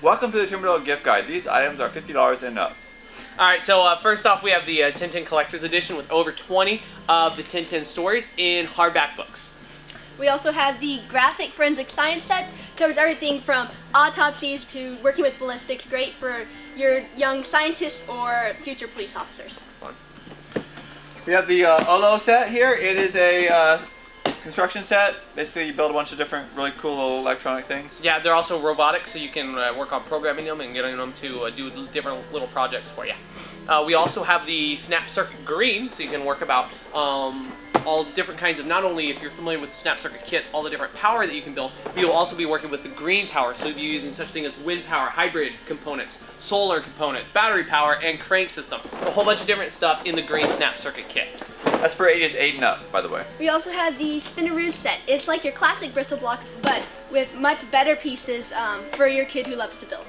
Welcome to the Timberdoodle gift guide. These items are $50 and up. All right, so uh, first off, we have the uh, Tintin Collector's Edition with over 20 of the Tintin stories in hardback books. We also have the graphic forensic science set. Covers everything from autopsies to working with ballistics. Great for your young scientists or future police officers. Fun. We have the uh, OLLO set here. It is a uh, construction set. Basically, you build a bunch of different really cool little electronic things. Yeah, they're also robotic, so you can uh, work on programming them and getting them to uh, do different little projects for you. Uh, we also have the Snap Circuit Green, so you can work about um, all different kinds of, not only if you're familiar with Snap Circuit kits, all the different power that you can build, you'll also be working with the green power, so you'll be using such things as wind power, hybrid components, solar components, battery power, and crank system. A whole bunch of different stuff in the green Snap Circuit kit. That's for ages 8 and up, by the way. We also have the Spinaroo set. It's like your classic bristle blocks, but with much better pieces um, for your kid who loves to build.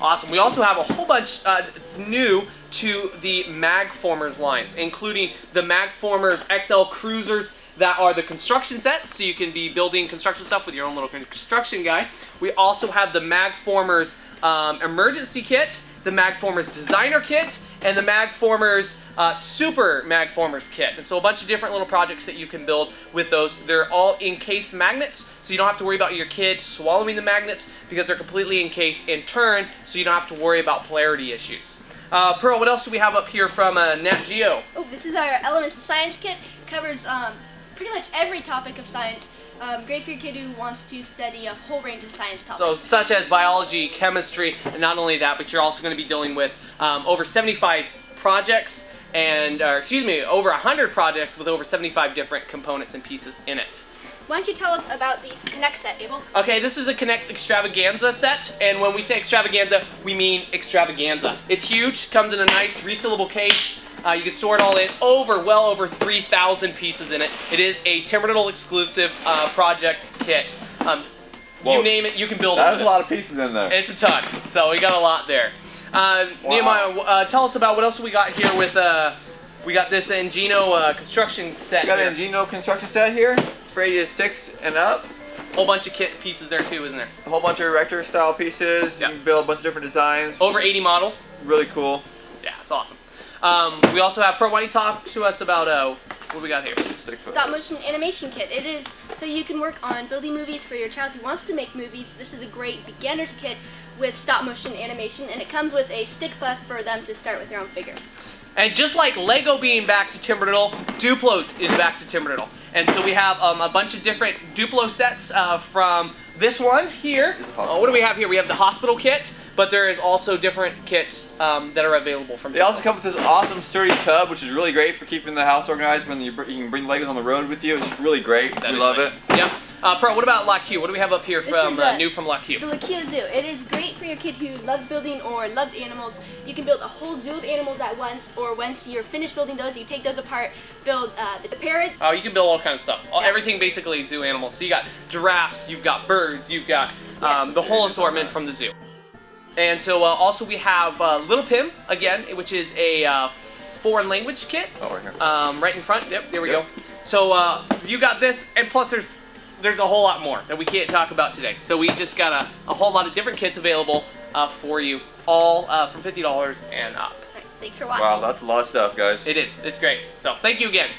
Awesome. We also have a whole bunch uh, new to the Magformers lines, including the Magformers XL Cruisers that are the construction sets, so you can be building construction stuff with your own little construction guy. We also have the Magformers um, Emergency Kit, the Magformers Designer Kit, and the Magformers uh, Super Magformers Kit. And so a bunch of different little projects that you can build with those. They're all encased magnets, so you don't have to worry about your kid swallowing the magnets because they're completely encased in turn, so you don't have to worry about polarity issues. Uh, Pearl, what else do we have up here from uh, Nat Geo? Oh, this is our Elements of Science kit. Covers um, pretty much every topic of science. Um, great for your kid who wants to study a whole range of science topics. So, such as biology, chemistry, and not only that, but you're also going to be dealing with um, over 75 projects and, excuse me, over 100 projects with over 75 different components and pieces in it. Why don't you tell us about the K'NEX set, Abel? Okay, this is a K'NEX Extravaganza set, and when we say extravaganza, we mean extravaganza. It's huge, comes in a nice resealable case. Uh, you can store it all in over, well over 3,000 pieces in it. It is a Timberdoodle exclusive uh, project kit. Um, you name it, you can build it. That's a lot of pieces in there. It's a ton, so we got a lot there. Uh, Wow. Nehemiah, uh, tell us about what else we got here with, uh, we got this Engino uh, construction set Got here. an Engino construction set here. It's for ages 6 and up. Whole bunch of kit pieces there too, isn't there? A whole bunch of erector style pieces. Yeah. You can build a bunch of different designs. Over 80 models. Really cool. Yeah, it's awesome. Um, we also have Pearl. Why don't you talk to us about uh, what we got here? Stop motion animation kit. It is so you can work on building movies for your child who wants to make movies. This is a great beginner's kit with stop motion animation, and it comes with a stick fluff for them to start with their own figures. And just like Lego being back to Timberdoodle, Duplos is back to Timberdoodle. And so we have um, a bunch of different Duplo sets uh, from this one here. Uh, what do we have here? We have the hospital kit, but there is also different kits um, that are available from They also come with this awesome sturdy tub, which is really great for keeping the house organized when you, br- you can bring Legos on the road with you. It's really great. That we love nice. it. Yep. Uh, Pearl, what about LaQ? What do we have up here from uh, new from LaQ? The LaQ Zoo. It is great for your kid who loves building or loves animals. You can build a whole zoo of animals at once, or once you're finished building those, you take those apart, build uh, the parrots. Oh, you can build all kinds of stuff. All, Yeah. Everything basically zoo animals. So you got giraffes, you've got birds, you've got Yeah. um, the whole assortment from the zoo. And so uh, also we have uh, Little Pim again, which is a uh, foreign language kit. Oh, right here. Um, right in front. Yep, there we Yep. go. So uh, you got this, and plus there's there's a whole lot more that we can't talk about today. So we just got a, a whole lot of different kits available uh, for you, all uh, from fifty dollars and up. Alright, thanks for watching. Wow, that's a lot of stuff, guys. It is. It's great. So thank you again.